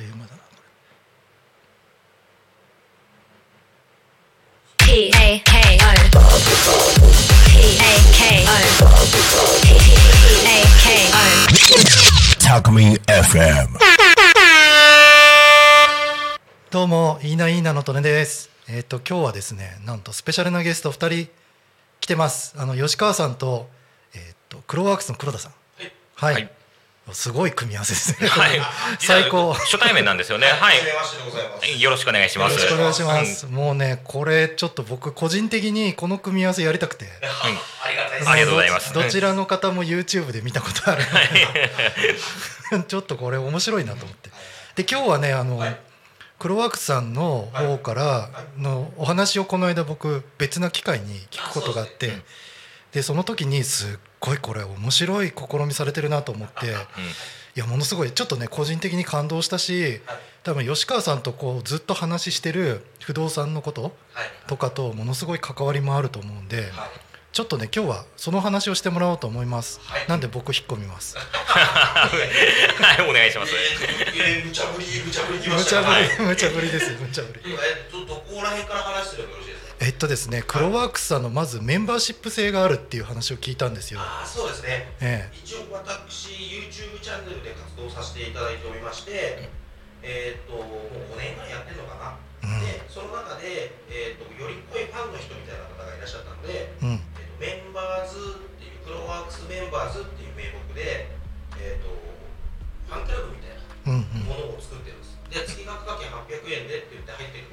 という間だな P A K O P A K O P A K O Talkme FM. どうもいいないいなのとねです。えっ、と今日はですねなんとスペシャルなゲスト2人来てます。あの吉川さんとえっ、とクローワークスの黒田さん。はい、はいすごい組み合わせですね、はい、最高。初対面なんですよね。はい。よろしくお願いします。よろしくお願いします、もうねこれちょっと僕個人的にこの組み合わせやりたくて。ありがたいです。ありがとうございます。どどちらの方も YouTube で見たことある ちょっとこれ面白いなと思って。で今日はねあの、はい。クロワークスさんの方からのお話をこの間僕別な機会に聞くことがあって。あでその時にすっごいこれ面白い試みされてるなと思っていやものすごいちょっとね個人的に感動したし多分吉川さんとこうずっと話してる不動産のことはい。とかとものすごい関わりもあると思うんで。はい。ちょっとね今日はその話をしてもらおうと思います、はいなんで僕引っ込みます？はい、お願いします。えー、無茶ぶり無茶ぶり無茶ぶ。り無茶ぶりです無茶ぶり今えっとどこら辺から話してればよろしいですか。えっとですねクロワークスさんのまずメンバーシップ制があるっていう話を聞いたんですよ。ああそうですね。え一応私 YouTube チャンネルで活動させていただいておりまして、えーっともう5年ぐらいやってるのかな。えうん。でその中でえーっとより濃いファンの人みたいな方がいらっしゃったので。うん。えーとメンバーズっていうクロワークスメンバーズっていう名目で、えー、とファンクラブみたいなうんものを作ってるんです。で月額課金800円でって言って入ってる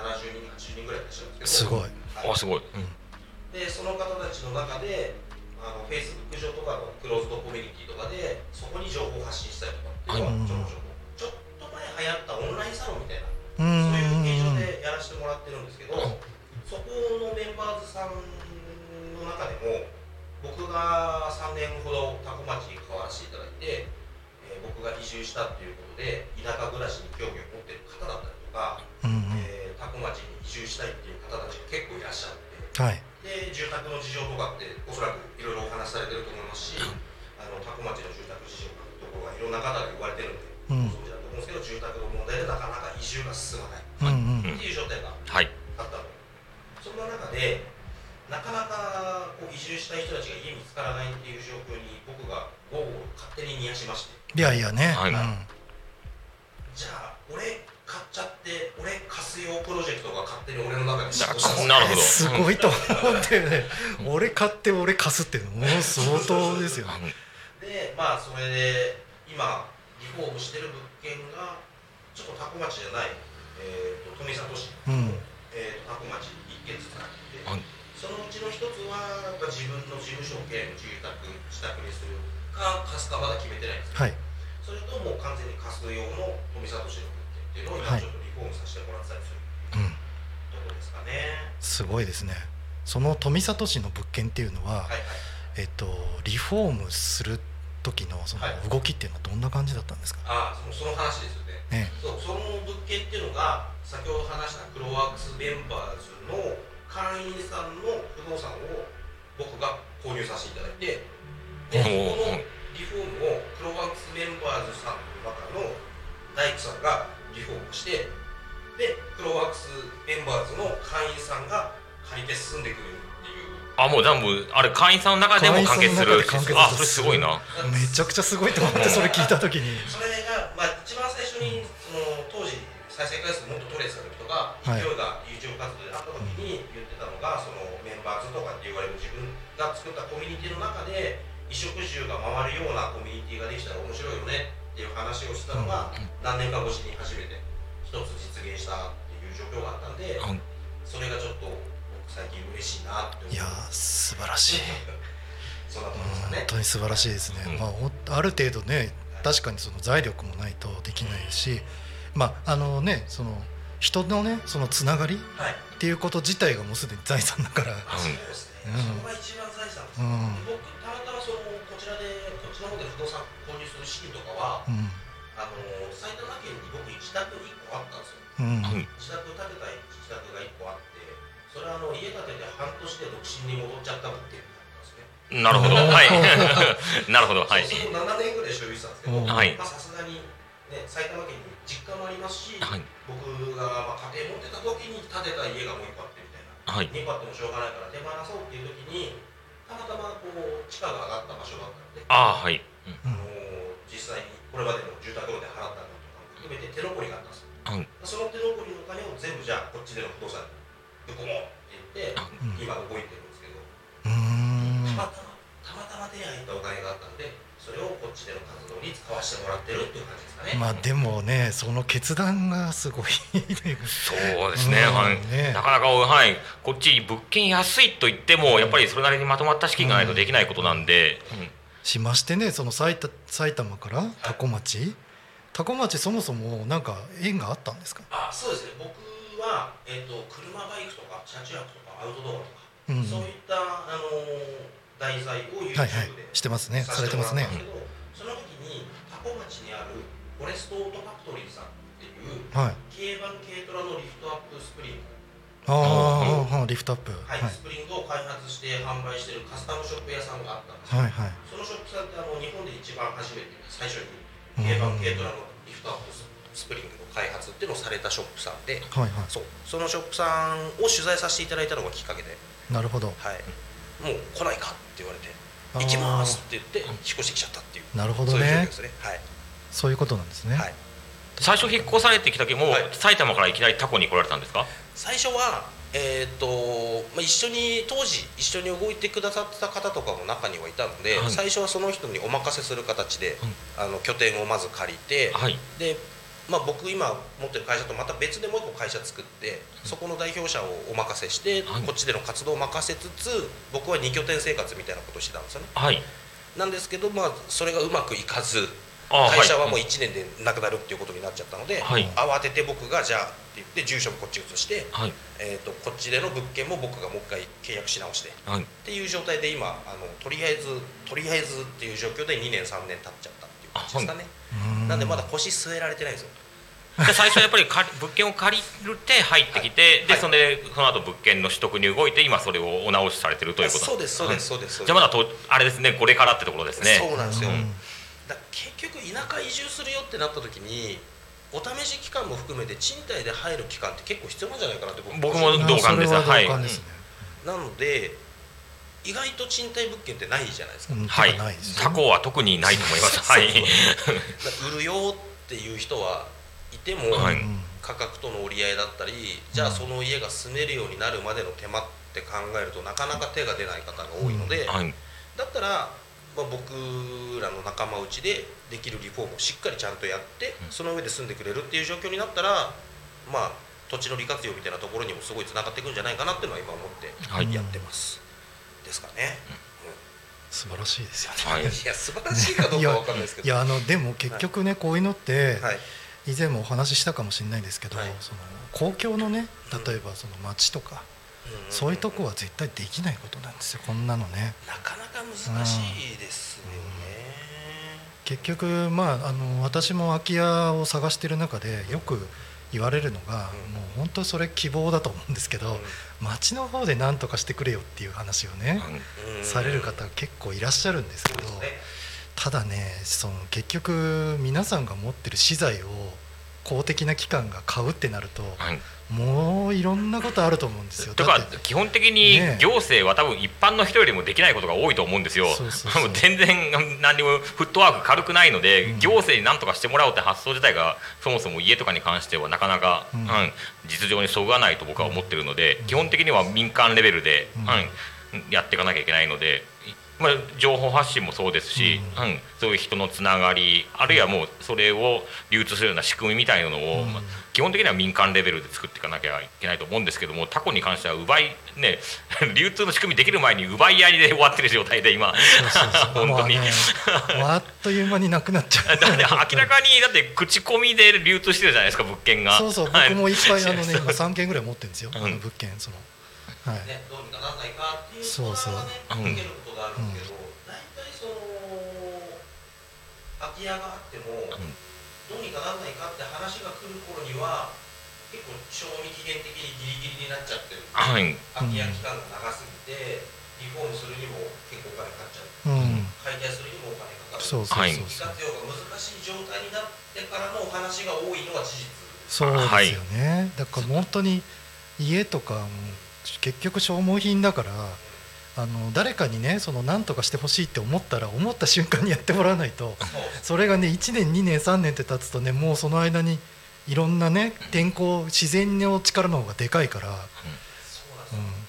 8070人80人ぐらいいらっしゃるんですけど。すごい。はいあ、すごい。でその方たちの中であの Facebook 上とかのクローズドコミュニティとかでそこに情報発信したりとかっていうのはちょこちょこちょっと前流行ったオンラインサロンみたいなうん。そういう形状うんでやらせてもらってるんですけど、そこのメンバーズさんの中でも、僕が3年ほど多古町に関わらせていただいて、えー僕が移住したっていうことで、田舎暮らしに興味を持っている方だったりとか、うんうん。え町に移住したいっていう方たちが結構いらっしゃって、はい。で住宅の事情とかって、おそらくいろいろお話しされてると思いますし、あの多古町の住宅事情とかいろんな方が言われてるんで、うん。ご存知だと思うんですけど、住宅の問題でなかなか移住が進まない。うんうん。っていう状態がはい。あったとそんな中でなかなかこう移住したい人たちが家見つからないっていう状況に僕が午後勝手に煮やしまして。いやいやね、はい。うんプロジェクトが勝手に俺の中でな進行なるほど。すごいと思ってね。俺買って俺貸すっていうのもう相当ですよね。でまあそれで今リフォームしてる物件がちょっと多古町じゃない、えー、と富里市。うん。えー、と多古町に1軒ずつあって、はいそのうちの一つはやっぱ自分の事務所兼住宅自宅にするか貸すかまだ決めてないんですはい。それともう完全に貸す用の富里市の物件っていうのをはい。今ちょっとリフォームさせてもらってたりするうん。ところですかね、すごいですね。その富里市の物件っていうのは、はいはい。えっとリフォームする時のそのはい。動きっていうのはどんな感じだったんですか、ああそのその話ですよね。ね。そうその物件っていうのが先ほど話したクロワークスメンバーズの会員さんの不動産を僕が購入させていただいてでそこのリフォームをクロワークスメンバーズさんの中の大工さんがリフォームしてでクロワークスメンバーズの会員さんが借りて進んでくれるっていう。あ、もう全部、あれ、会員さんの中でも完結する。会員さんの中で完結するあ、それすごいな。めちゃくちゃすごいと思ってそれ聞いた時に。それが、まあ、一番最初にその当時再生回数もっと取れてた時とか、はい。勢いが YouTube 活動であった時に言ってたのがそのメンバーズとかって言われる自分が作ったコミュニティの中で衣食住が回るようなコミュニティができたら面白いよねっていう話をしてたのが、何年か越しに初めて一つ実現したっていう状況があったんで、うんそれがちょっと僕最近嬉しいなっていやー素晴らしい。そんなところですかね。本当に素晴らしいですね、うん。まあある程度ね確かにその財力もないとできないしまああのねその人のねそのつながりはい。っていうこと自体がもうすでに財産だから、あそうですね、うん。そこが一番財産です、うん。僕たまたまそのこちらでこっちの方で不動産購入する資金とかは、うんうん。うん。自宅建てたい自宅が1個あってそれはあの家建てて半年で独身に戻っちゃったったんですね。なるほど。はい。なるほど。はい。そうそれを7年ぐらい所有してたんですけど、うん。はい。まあさすがにね、埼玉県に実家もありますし、はい。僕がまあ家庭持ってた時に建てた家がもう一個あってみたいな、はい。2個あってもしょうがないから手放そうっていう時にたまたまこう地価が上がった場所だったので、ああはい。うん。あの実際にこれまでの住宅ローンで払ったのとかも含めて手残りがあったんですよはいその手残りのお金を全部じゃあこっちでの不動産にぶっ込もうって言ってあうん。今動いてるんですけどうーん。たまたまたまたま手に入ったお金があったのでそれをこっちでの活動に使わせてもらってるっていう感じですかね。まあでもねその決断がすごい。そうですね、うん。はい。ね。なかなか、はい、こっち物件安いと言ってもやっぱりそれなりにまとまった資金がないとできないことなんで、うん。しましてねその埼玉埼玉から多古町多古町そもそもなんか縁があったんですか？あそうですね。僕は、えー、と車バイクとか車中泊とかアウトドアとか、うんそういった、あのー題材を YouTube で、はいはい。してますね。されてますね。その時に多古町にあるフォレストオートファクトリーさんっていうはい。軽バン軽トラのリフトアップスプリング。ああ、リフトアップ。はい、はい。スプリングを開発して販売しているカスタムショップ屋さんがあったんですよ、はいはい。そのショップさんってあの日本で一番初めて最初にうん。軽バン軽トラのリフトアップスプリングの開発っていうのをされたショップさんではいはそう。そのショップさんを取材させていただいたのがきっかけで、いなるほど。はい、もう来ないかって言われて行きますって言って引っ越してきちゃったっていう。なるほどそういうね。はい。そういうことなんですね。はい。最初引っ越されてきた時も、はい。埼玉からいきなりタコに来られたんですか？最初はえーとまあ、一緒に当時一緒に動いてくださってた方とかも中にはいたので、はい。最初はその人にお任せする形で、あの拠点をまず借りて、はい。で、まあ、僕今持ってる会社とまた別でもう一個会社作ってそこの代表者をお任せして、はい。こっちでの活動を任せつつ僕は2拠点生活みたいなことをしてたんですよね。はい。なんですけど、まあ、それがうまくいかずあ会社はもうはい1年でなくなるっていうことになっちゃったので、はい。慌てて僕がじゃあって言って住所もこっち移して、はい。えー、とこっちでの物件も僕がもう一回契約し直してっはい。ていう状態で今あのとりあえずとりあえずっていう状況で2年3年経っちゃったっていう感じですかね。うーなんでまだ腰据えられてないんですよで最初はやっぱり 物件を借りるって入ってきて、ではい。それでその後物件の取得に動いて今それをお直しされてるということ。そうですそうですそうです。じゃあまだとあれですねこれからってところですね。そうなんですよ、うんだ結局田舎移住するよってなった時にお試し期間も含めて賃貸で入る期間って結構必要なんじゃないかなって僕もあ同感です。ははい同感ですね。なので意外と賃貸物件ってないじゃないですか,、うん。はい。てかない。ですねタコは特にないと思います。はい。売るよっていう人はいても、はい。うん価格との折り合いだったりじゃあその家が住めるようになるまでの手間って考えるとなかなか手が出ない方が多いので、はい。だったら、まあ、僕らの仲間内でできるリフォームをしっかりちゃんとやって、その上で住んでくれるっていう状況になったらまあ土地の利活用みたいなところにもすごいつながっていくんじゃないかなっていうのは今思ってはい。やってます、ですかね、素晴らしいですよね。はい。い。や素晴らしいかどうかわかんないですけど。いやあのでも結局ねこういうのってはい。以前もお話ししたかもしれないんですけど、はい。その公共のね例えばその町とか、んそういうとこは絶対できないことなんですよこんなのねなかなか難しいですよね、結局まああの私も空き家を探してる中でよく言われるのが、うんもう本当それ希望だと思うんですけど、町の方で何とかしてくれよっていう話をね、される方結構いらっしゃるんですけど、ただねその結局皆さんが持ってる資材を公的な機関が買うってなると、はい。もういろんなことあると思うんですよ。とか基本的にね行政は多分一般の人よりもできないことが多いと思うんですよ。全然何にもフットワーク軽くないので、うん。行政に何とかしてもらおうって発想自体がそもそも家とかに関してはなかなか、うん。うん実情にそぐわないと僕は思ってるので、基本的には民間レベルで、うん。うんやっていかなきゃいけないので。まあ、情報発信もそうですし、ううん。そういう人のつながりあるいはもうそれを流通するような仕組みみたいなのを、うん。まあ基本的には民間レベルで作っていかなきゃいけないと思うんですけどもタコに関しては奪いね 流通の仕組みできる前に奪い合いで終わってる状態で今 本当に。まあねあっという間になくなっちゃう。だって明らかにだって口コミで流通してるじゃないですか物件が。そうそうはい僕もいっぱいあのね今3件ぐらい持ってるんですよ、うん。あの物件そのはい、ね、どうにかなんないかっていうそうそう。ね、受けることがあるんですけど、大体その空き家があっても、どうにかなんないかって話が来る頃には結構賞味期限的にギリギリになっちゃってる。はい。空き家期間が長すぎてリフォームするにも結構お金かかっちゃう。うん、解体するにもお金かかる。そうそうそうはいそう、利活用が難しい状態になっってからのお話が多いのは事実。そうですよね、だから本当に家とかも結局消耗品だからあの誰かにねその何とかしてほしいって思ったら思った瞬間にやってもらわないとそれがね1年2年3年って経つとねもうその間にいろんなね天候自然の力の方がでかいから、そうなんです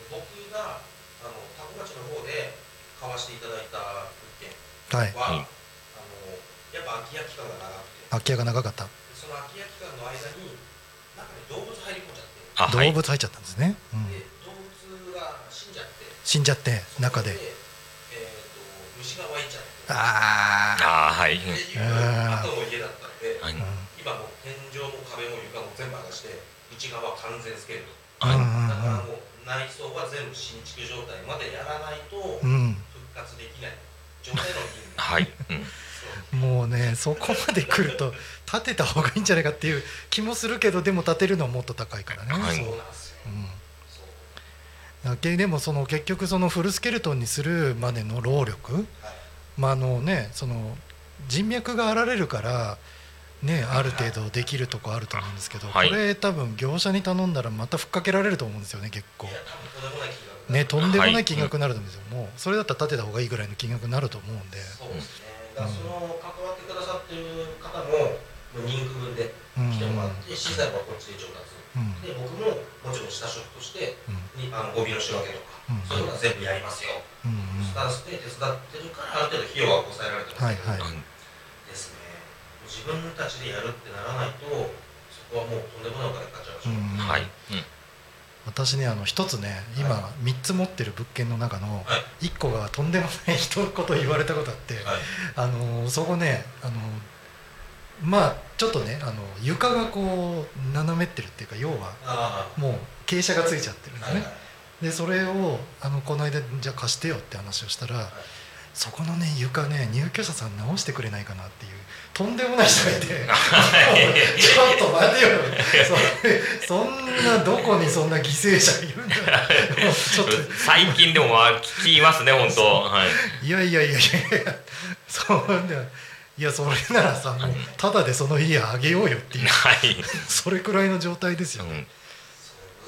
よ、僕があのタコ町の方で買わせていただいた物件はい、は、はい。あのやっぱ空き家期間が長くて。空き家が長かった、その空き家期間の間に中に動物入り込んじゃって。あはい。動物入っちゃったんですね、うん、死んじゃって中で。あああはい、あー後の家だったので、今もう天井も壁も床も全部剥がして内側は完全スケル。トうんンだからもう内装は全部新築状態までやらないとうん。復活できない。状態の家 はい、うん。もうねそこまで来ると 建てた方がいいんじゃないかっていう気もするけどでも建てるのはもっと高いからね、はい。そうなんですよ、うんでもその結局そのフルスケルトンにするまでの労力、はいまああのねその人脈があられるからねある程度できるとこあると思うんですけど、はい。これ多分業者に頼んだらまたふっかけられると思うんですよね結構。いや多分とんでもない金額ねとんでもなはいい金額になると思うんですよ、もうそれだったら建てた方がいいぐらいの金額になると思うんで。そうですね。だからその関わってくださってる方も人区分でうん。来てもらって資材はこっちで調達。うん。で僕ももちろん下職としてうん。にあのゴミの仕分けとか、うん。そういうのは全部やりますよ、うんうん。スタンスで手伝ってるからある程度費用は抑えられてますけど、はいはい。ですね。自分たちでやるってならないとそこはもうとんでもないお金かかっちゃいましょう、うん。はい、私ねあの一つね今3つ持ってる物件の中のはい。1個がとんでもない一言言われたことあって、はい。あのそこねあのまあちょっとねあの床がこう斜めってるっていうか要はあもう傾斜がついちゃってるんですね、でそれをあのこの間じゃあ貸してよって話をしたら、そこのね床ね入居者さん直してくれないかなっていうとんでもない人がいてちょっと待てよ。そんなどこにそんな犠牲者いるんだよちょっと。最近でもまあ聞きますね本当。はい。いやいやいやいやそうだいやそれならさもうただでその家あげようよっていうはい、それくらいの状態ですよね、うん。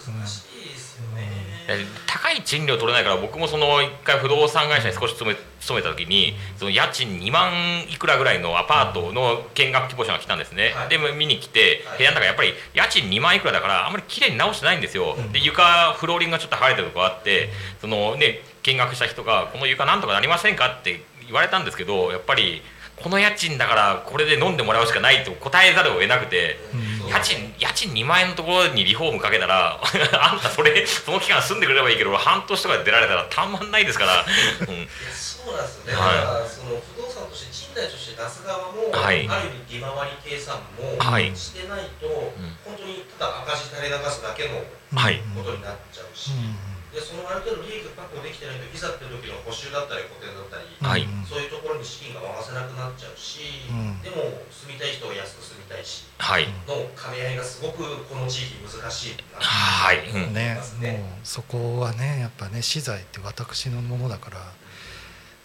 そう難しいですよね、高い賃料取れないから僕もその一回不動産会社に少し勤め勤めた時にその家賃2万いくらぐらいのアパートの見学希望者が来たんですね、はい。で見に来てはい。部屋の中やっぱり家賃2万いくらだからあんまり綺麗に直してないんですよ、で床フローリングがちょっと剥がれてるとこあってそのね見学した人が「この床なんとかなりませんか?」って言われたんですけどやっぱりこの家賃だからこれで飲んでもらうしかないと答えざるを得なくて。うん家賃家賃2万円のところにリフォームかけたら あんたそれその期間住んでくれればいいけど半年とかで出られたらたまんないですから、うん。そうなんですよね、はい。だからその不動産として賃貸として出す側も、はい。ある意味利回り計算もはい。してないと、本当にただ赤字垂れ流すだけのはい。ことになっちゃうし、でそのある程度利益が確保できてないといざっていう時の補修だったり補填だったり、うんはい。そういうところに資金が回せなくなっちゃうし、うん。でも住みたい人は安く住みたいしはい。の兼ね合いがすごくこの地域難しいなはい、うん。ねますね。もうそこはねやっぱね資材って私のものだから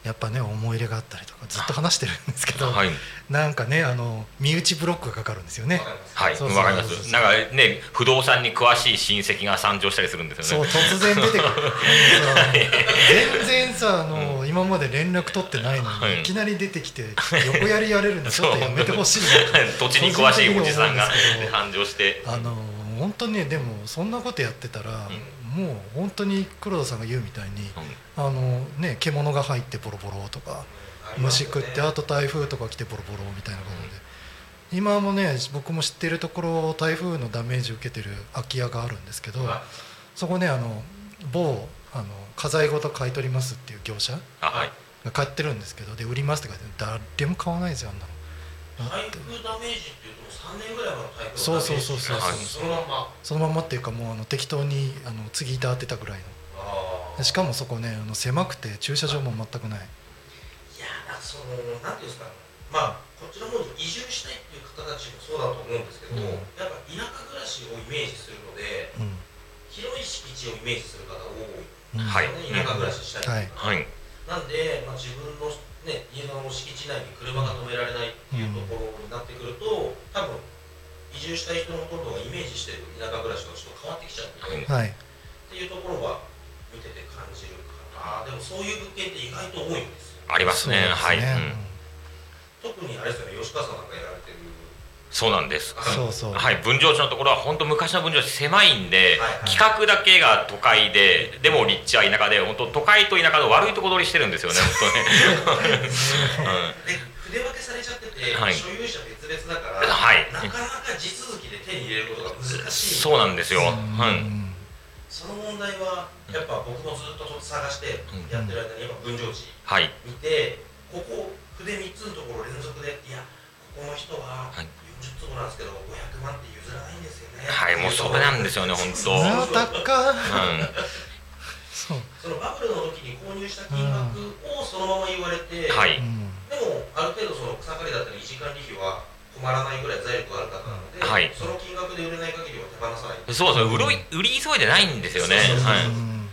やっぱね思い入れがあったりとかずっと話してるんですけど、はい。なんかねあの身内ブロックがかかるんですよね。はい、そうそう。わかりまそうそうす。なんかね、不動産に詳しい親戚が参上したりするんですそうよね。突然出てくる。全然さあの、今まで連絡取ってないのに、はい。い、きなり出てきて横やりやれるのちょっとやめてほしいな 土地に詳しいおじさんが個人的に思うんですけど誕生して。あの本当にねでもそんなことやってたら、もう本当に黒田さんが言うみたいに、あのね獣が入ってボロボロとか虫食ってあと台風とか来てボロボロみたいなことで、今もね僕も知ってるところ台風のダメージ受けてる空き家があるんですけど、はそこねあの某あの家財ごと買い取りますっていう業者。が買ってるんですけどで売りますって書いて誰も買わないですよあんなの。台風ダメージっていうと3年ぐらい前の台風そうそうそうそう。はい。そのまんま。そのまんまっていうかもうあの適当にあの継ぎ板当てたぐらいの。しかもそこねあの狭くて駐車場も全くない。いやなんかそのなんていうんですかまあこっちの方に移住したいっていう方たちもそうだと思うんですけど、うん。やっぱ田舎暮らしをイメージするのでうん。広い敷地をイメージする方多い。うん。はい。田舎暮らししたい。ってい。はい。なんで、まあ、自分の、ね、家の敷地内に車が止められないっていうところになってくると、住したい人のほとんどがイメージしてる田舎暮らしとちょっと変わってきちゃうので、はい。っていうところは見てて感じるかな。でもそういう物件って意外と多いんですよ。ありますね。はい、うん。特にあれですよね吉川さんなんかやらそうなんです。そうそう。はい、分譲地のところは本当昔の分譲地狭いんで、はいはい。企画だけが都会ででも立地は田舎で本当都会と田舎の悪いとこ取りしてるんですよね本当ね、で筆分けされちゃってて、はい。所有者別々だから、はい。なかなか地続きで手に入れることが難うん、しい。そうなんですよ、うはい、ん。その問題はやっぱ僕もずっと探してやってる間にやっぱ分譲地はい、見てここ筆3つのところ連続でいやここの人ははい40坪なんですけど500万って譲らないんですよね。はい、もうそれなんですよね本当、そうん。そう。そのバブルの時に購入した金額をそのまま言われて、はい、うんでもある程度その草刈りだったり維持管理費は困らないぐらい財力がある方なので、はい。その金額で売れない限りは手放さないそうそう売り売り急いでないんですよね。そういうん。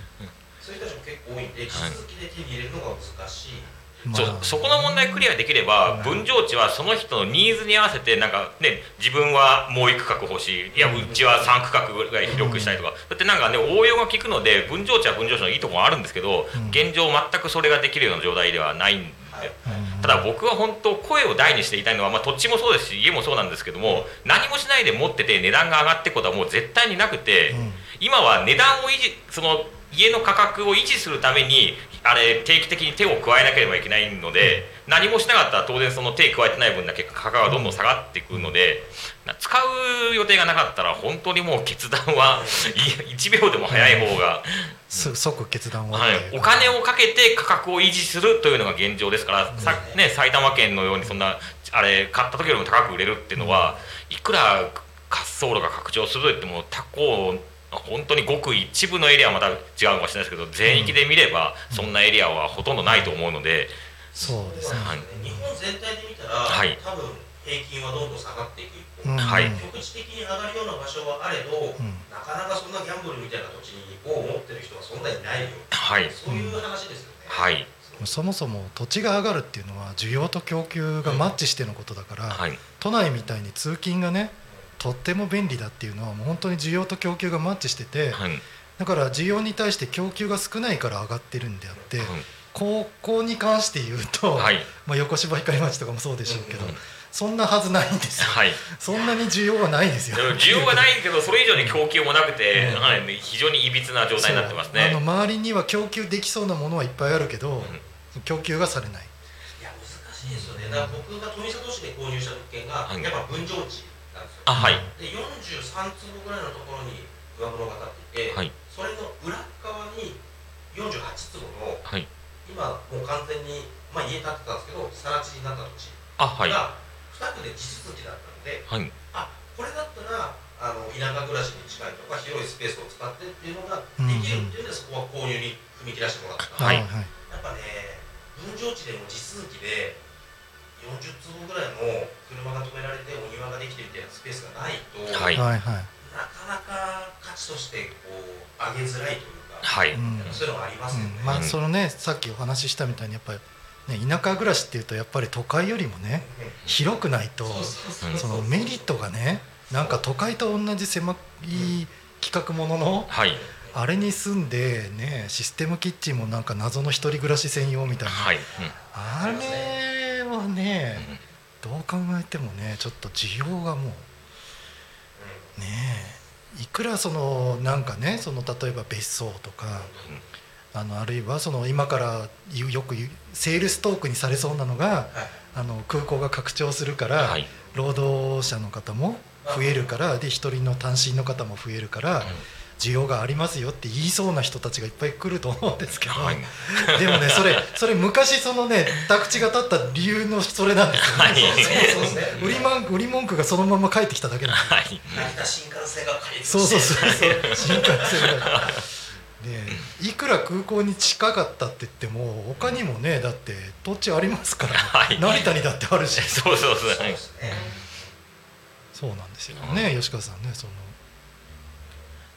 そういう人たちも結構多いんで地続きで手に入れるのが難しい、まあそそこの問題クリアできれば分譲地はその人のニーズに合わせてなんかね自分はもう一区画欲しい。いやうちは3区画ぐらい広くしたいとかだってなんかね応用が効くので分譲地は分譲地のいいところもあるんですけどうん。現状全くそれができるような状態ではないんで。ただ僕は本当声を大にして言いたいのは、まあ、土地もそうですし家もそうなんですけども何もしないで持ってて値段が上がっていくことはもう絶対になくて、うん。今は値段を維持その家の価格を維持するためにあれ定期的に手を加えなければいけないので何もしなかったら当然その手加えてない分だけ価格がどんどん下がっていくのでな使う予定がなかったら本当にもう決断はい1秒でも早い方が。す即決断をはい、お金をかけて価格を維持するというのが現状ですから、さね、埼玉県のようにそんなあれ買った時よりも高く売れるっていうのはいくら滑走路が拡張するといっても他校本当にごく一部のエリアはまた違うかもしれないですけど全域で見ればそんなエリアはほとんどないと思うので、そうですね。そうなんですよね日本全体で見たら、はい。多分平均はどんどん下がっていく一方、うん。はい。局地的に上がるような場所はあれど、ん。なかなかそんなギャンブルみたいな土地を持ってる人はそんなにいないよ、はい。そういう話ですよね。はい。そもそも土地が上がるっていうのは需要と供給がマッチしてのことだから、はい。都内みたいに通勤がねとっても便利だっていうのはもう本当に需要と供給がマッチしてて、はい。だから需要に対して供給が少ないから上がってるんであって、はい高校に関して言うと、はい。まあ、横芝光町とかもそうでしょうけど、うん。そんなはずないんですよ、はい。そんなに需要はないですよ。需要がないけどそれ以上に供給もなくて、うん。はい、非常にいびつな状態になってますそう。あのね。周りには供給できそうなものはいっぱいあるけど、供給がされない。いや難しいですよね。だから僕が富里市で購入した物件が、はい。やっぱ分譲地。あはい。で43坪ぐらいのところに上物が建っていて、はい。それの裏側に48坪のはい。今もう完全に、まあ、家建てたんですけど更地になった土地あはい。が2区で地続きだったので、はい。あこれだったらあの田舎暮らしに近いとか広いスペースを使ってっていうのができるっていうんで、そこは購入に踏み切らせてもらった、はい。やっぱね分譲地でも地続きで40坪ぐらいの車が止められてお庭ができてみたいなスペースがないと、はい。はいはいなかなか価値としてこう上げづらいというか、はい、うん。そういうのがありますよね。うん。まあそのねさっきお話ししたみたいにやっぱり、ね、田舎暮らしっていうとやっぱり都会よりもね広くないとそのメリットがねなんか都会と同じ狭い企画もののはい。あれに住んでねシステムキッチンもなんか謎の一人暮らし専用みたいな、はい、うん。あれはねどう考えてもねちょっと需要がもうねえいくらそのなんかねその例えば別荘とかあのあるいはその今からよくセールストークにされそうなのがはい。あの空港が拡張するから、はい。労働者の方も増えるからで一人の単身の方も増えるから需要がありますよって言いそうな人たちがいっぱい来ると思うんですけど、はい。でもねそれそれ昔そのね宅地が立った理由のそれなんですよね。はい。そうですね売り文売り文句がそのまま返ってきただけなんですよ。はい。新幹線が開通そうそうそう。新幹線が。でいくら空港に近かったって言っても他にもねだって土地ありますから、はい。成田にだってあるし。そうそうそう。そうそうなんですよね吉川さんねその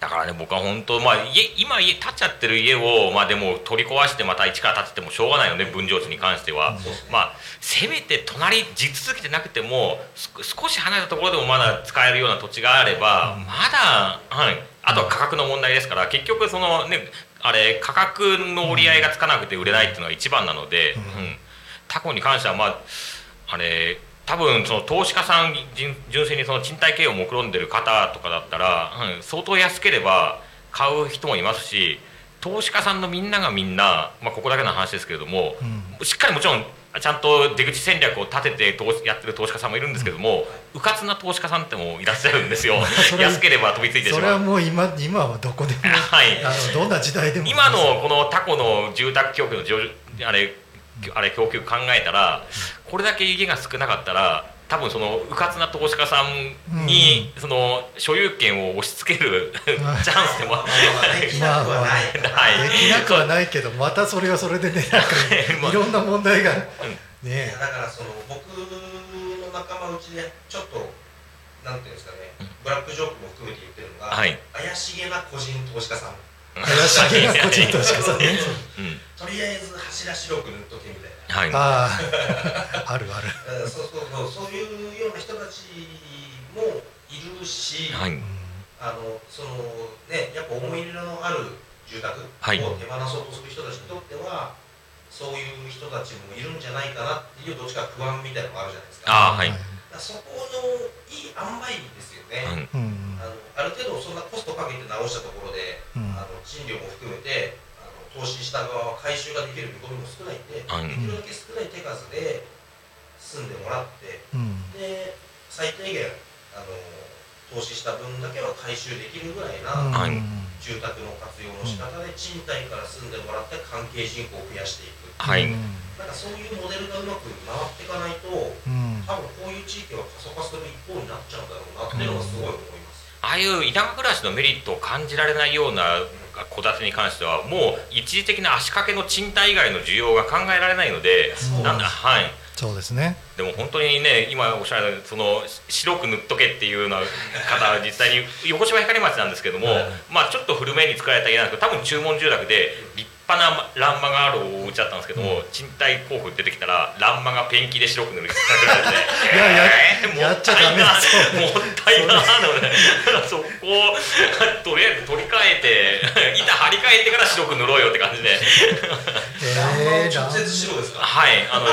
だからね僕は本当まあ家今家建っちゃってる家をまあでも取り壊してまた一から建ててもしょうがないので分譲地に関しては、まあせめて隣地続きでなくてもす少し離れたところでもまだ使えるような土地があれば、まだ、はい、あとは価格の問題ですから結局そのねあれ価格の折り合いがつかなくて売れないっていうのが一番なので、うん。タコに関してはまああれ多分その投資家さん純純粋にその賃貸経営を目論んでる方とかだったら、うん相当安ければ買う人もいますし投資家さんのみんながみんな、まあ、ここだけの話ですけれども、しっかりもちろんちゃんと出口戦略を立てて投資やってる投資家さんもいるんですけども、うかつな投資家さんってもいらっしゃるんですよ。安ければ飛びついてしそれはまう。もう今今はどこでも、はい。あのどんな時代でも。今のこのタコの住宅供給の上あれあれ供給考えたらこれだけ家が少なかったら多分そのうかつな投資家さんにその所有権を押し付ける チャンスでもまあできなくはないはい。できなくはないけどまたそれはそれでねなんかまあ いろんな問題がいねやだからその僕の仲間うちでちょっとなんていうんですかねブラックジョークも含めて言ってるのが、はい。怪しげな個人投資家さん怪しげな個人投資家さんねうんとりあえず柱白く塗っとけみたいなはい。あああるある。うんそうそうそうそういうような人たちもいるし、はい。あのそのねやっぱ思い入れのある住宅をはい。手放そうとする人たちにとっては、そういう人たちもいるんじゃないかなっていうどっちか不安みたいなのがあるじゃないですか。ああはいそこのいい塩梅ですよね。うん。うん。あのある程度そんなコストかけて直したところで、うん。あの賃料も含めてあの投資した側は回収ができる見込みも少ないんで、はいできるだけ少ない手数で住んでもらってうん。で最低限あの投資した分だけは回収できるぐらいな、はい。住宅の活用の仕方で賃貸から住んでもらって関係人口を増やしていくはいなんかそういうモデルがうまく回っていかないとうん。多分こういう地域は過疎化する一方になっちゃうんだろうなっていうのがすごい思います。ああいう田舎暮らしのメリットを感じられないような戸建てに関してはもう一時的な足掛けの賃貸以外の需要が考えられないのでそうなんだはい。そうですね。でも本当にね今おっしゃるようにその白く塗っとけっていうような方は実際に横芝光町なんですけども、まあちょっと古めに作られた家なんですけど多分注文住宅で立派な欄間があるお家だったんですけども、賃貸候補出てきたら欄間がペンキで白く塗るって言われていややえーやっちゃダメもったいなもったいな そこをとりあえず取り替えて 板張り替えてから白く塗ろうよって感じで。えー直接白ですか？はい、あの、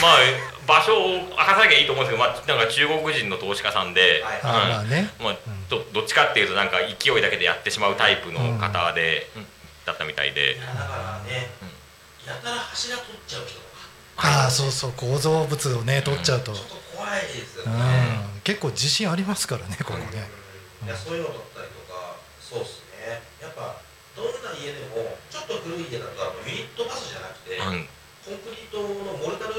まあ、場所を明かさなきゃいいと思うんですけど、まあ、なんか中国人の投資家さんで。はい。あまあね。まあ、ど、どっちかっていうと、なんか勢いだけでやってしまうタイプの方で、うんだったみたいで。だからね、やたら柱取っちゃう人とか。ああそうそう構造物をね取っちゃうと。ちょっと怖いですようね、ん。結構自信ありますからねここね。いやそういうのだったりとか。そうっすね。やっぱどんな家でもちょっと古い家だとユニットバスじゃなくて、うん、コンクリートのモルタル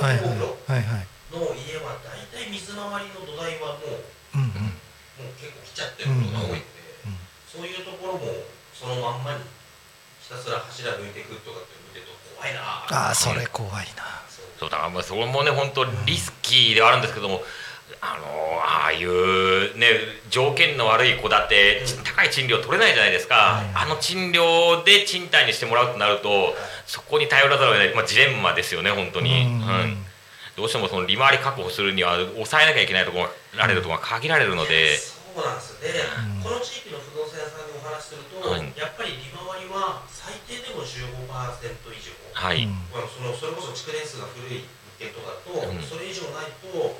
はいお風呂はいはいはいの家は大体水回りの土台はもううんうんもう結構来ちゃってることが多いんで、うんそういうところもそのまんまにひたすら柱抜いていくとかって見てると怖いなああそれ怖いな。そうだから、まあ、それもね、本当リスキーではあるんですけども。あのああいうね条件の悪い戸建て、ち高い賃料取れないじゃないですか、あの賃料で賃貸にしてもらうとなるとそこに頼らざるを得ない、まあ、ジレンマですよね本当に、うんはい。どうしてもその利回り確保するには抑えなきゃいけないところがられるところが限られるので、そうなんですよで、うん。この地域の不動産屋さんにお話しすると、はい。やっぱり利回りは最低でも15%以上、はい、うん。まあ、そのそれこそ築年数が古い物件とかだと、うん。それ以上ないと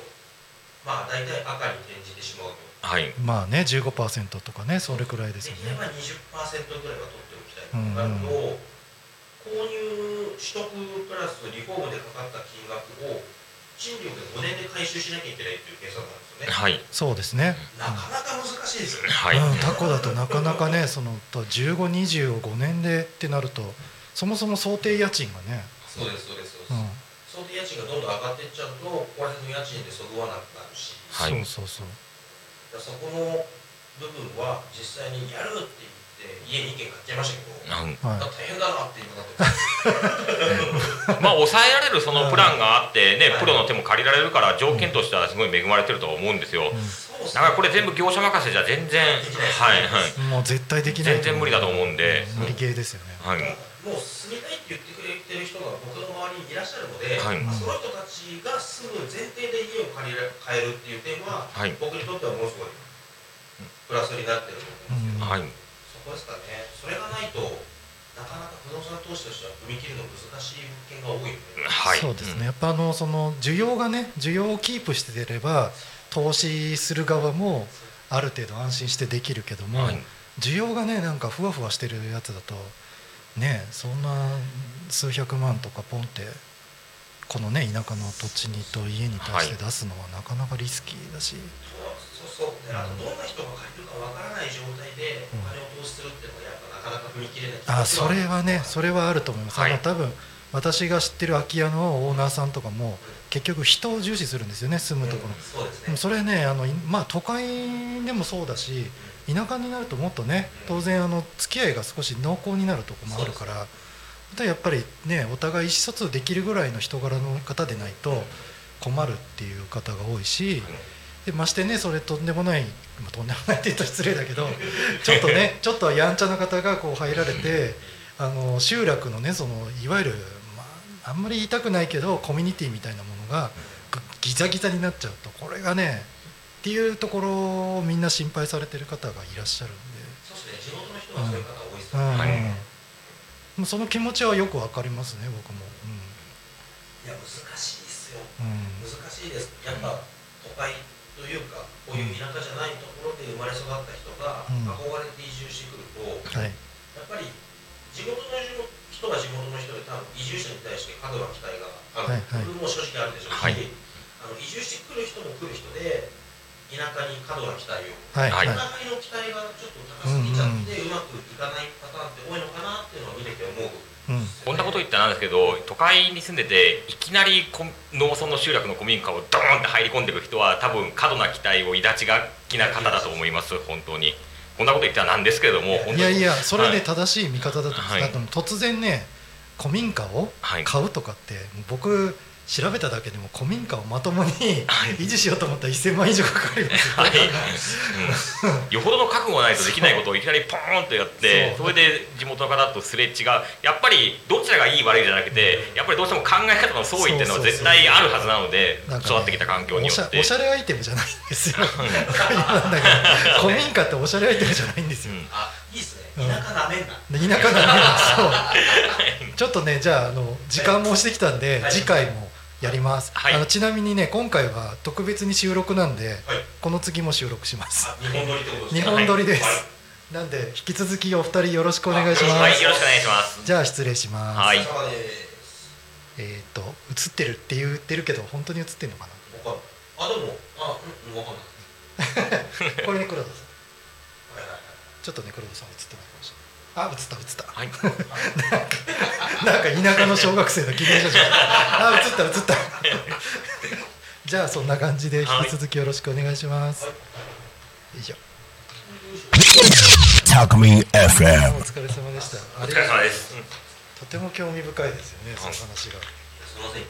まあ大体赤に転じてしまうと。はい、まあね15%とかねそれくらいですよね。できれば20%ぐらいは取っておきたいとなると、購入取得プラスリフォームでかかった金額を賃料で5年で回収しなきゃいけないっていう計算なんですよね、はい、そうですね。なかなか難しいですよね、はい、うん、タコだとなかなかねその1520を5年でってなるとそもそも想定家賃がね、そうですそうですそうです、ん、定家賃がどんどん上がっていっちゃうとここら辺の家賃でそぐわなくなるし、はい。そうそうそう。そこの部分は実際にやるって言って家に1軒買っちゃいましたけど、うんはい。大変だなっていうのがあって。まあ抑えられるそのプランがあってね、プロの手も借りられるから条件としてはすごい恵まれてるとは思うんですよ。そうだからこれ全部業者任せじゃ全然はいはい。もう絶対できない全然無理だと思うんで。無理ゲーですよね。はいもう住みたいって言ってくれてる人が僕の周りにいらっしゃるので、はい。その人たちが住む前提で家を借りる買えるっていう点は、はい。僕にとってはものすごいプラスになってると思うんですけど、はい。そこですかね。それがないとなかなか不動産投資としては踏み切るの難しい物件が多いので、はい。そうですね。やっぱあのその需要がね需要をキープしてれば投資する側もある程度安心してできるけども、はい。需要がねなんかふわふわしてるやつだとねそんな数百万とかポンってこのね田舎の土地にと家に対して出すのはなかなかリスキーだし、そうそう。であとどんな人が借りるかわからない状態でお金を投資するっていうのがやっぱなかなか踏み切れない。あそれはねそれはあると思います、はい。多分私が知ってる空き家のオーナーさんとかも結局人を重視するんですよね住むところ、そうですね。それねあのいまあ都会でもそうだし田舎になるともっとね当然あの付き合いが少し濃厚になるとこもあるからでやっぱりねお互い意思疎通できるぐらいの人柄の方でないと困るっていう方が多いしでましてねそれとんでもない、まあ、とんでもないって言うと失礼だけど ちょっとね ちょっとやんちゃな方がこう入られてあの集落のねそのいわゆる、まあ、あんまり言いたくないけどコミュニティみたいなものがぐギザギザになっちゃうとこれがねっていうところをみんな心配されてる方がいらっしゃるんそうですね。地元の人はそういう方多いですで、よね、うん。はい。もうその気持ちはよくわかりますね僕も、いや難しいですよ。うん。うん難しいです。やっぱ都会というかこういう田舎じゃないところで生まれ育った人がうん。憧れて移住してくると、はい。やっぱり地元の人は地元の人で多分移住者に対して過度な期待があるはい。はい部分も正直あるでしょうし、はい。あの移住してくる人も来る人で田舎に過度な期待をはいはい。はい田舎の期待がちょっと高すぎちゃって、うまくいかないパターンって多いのかなっていうのを見てて思う。うん。こんなこと言ったらなんですけど都会に住んでていきなりこ農村の集落の古民家をドーンって入り込んでいく人は多分過度な期待を抱ちがちな方だと思います本当に。こんなこと言ったらなんですけれどもいやいやそれはい。ね正しい見方だと思うんですはい突然ね古民家をはい。買うとかってもう僕調べただけでも古民家をまともにはい。維持しようと思ったら1000万以上かかるよはい、うん、よほどの覚悟がないとできないことをいきなりポーンとやってそれで地元の方とすれ違う。やっぱりどちらがいい悪いじゃなくてやっぱりどうしても考え方の相違っていうのは絶対あるはずなのでなんかね育ってきた環境によって。おしゃおしゃれアイテムじゃないんですよ。古民家っておしゃれアイテムじゃないんですよ。うん。あいいっすね。うん。田舎なめんな、で田舎なんで そう。ちょっとねじゃああの時間も押してきたんで、はい。次回もやります、はい。あのちなみにね今回は特別に収録なんで、はい。この次も収録します。あ日本撮りです、はいなんで引き続きお二人よろしくお願いします、はいよろしくお願いします。じゃあ失礼します、はい。えっ、と映ってるって言ってるけど本当に映ってるのかわかんない。あでもあうんうんわかんない。なこれね黒田さんはいはいはい。ちょっとね黒田さん映ってないかもしれないあ映った映った。はい。なんか田舎の小学生の記念写真あ映った映った。じゃあそんな感じで引き続きよろしくお願いします、以上 Talk Me お FM. 疲れ様でした。お疲れ様です、うん。とても興味深いですよねその話が。すみません。いっぱい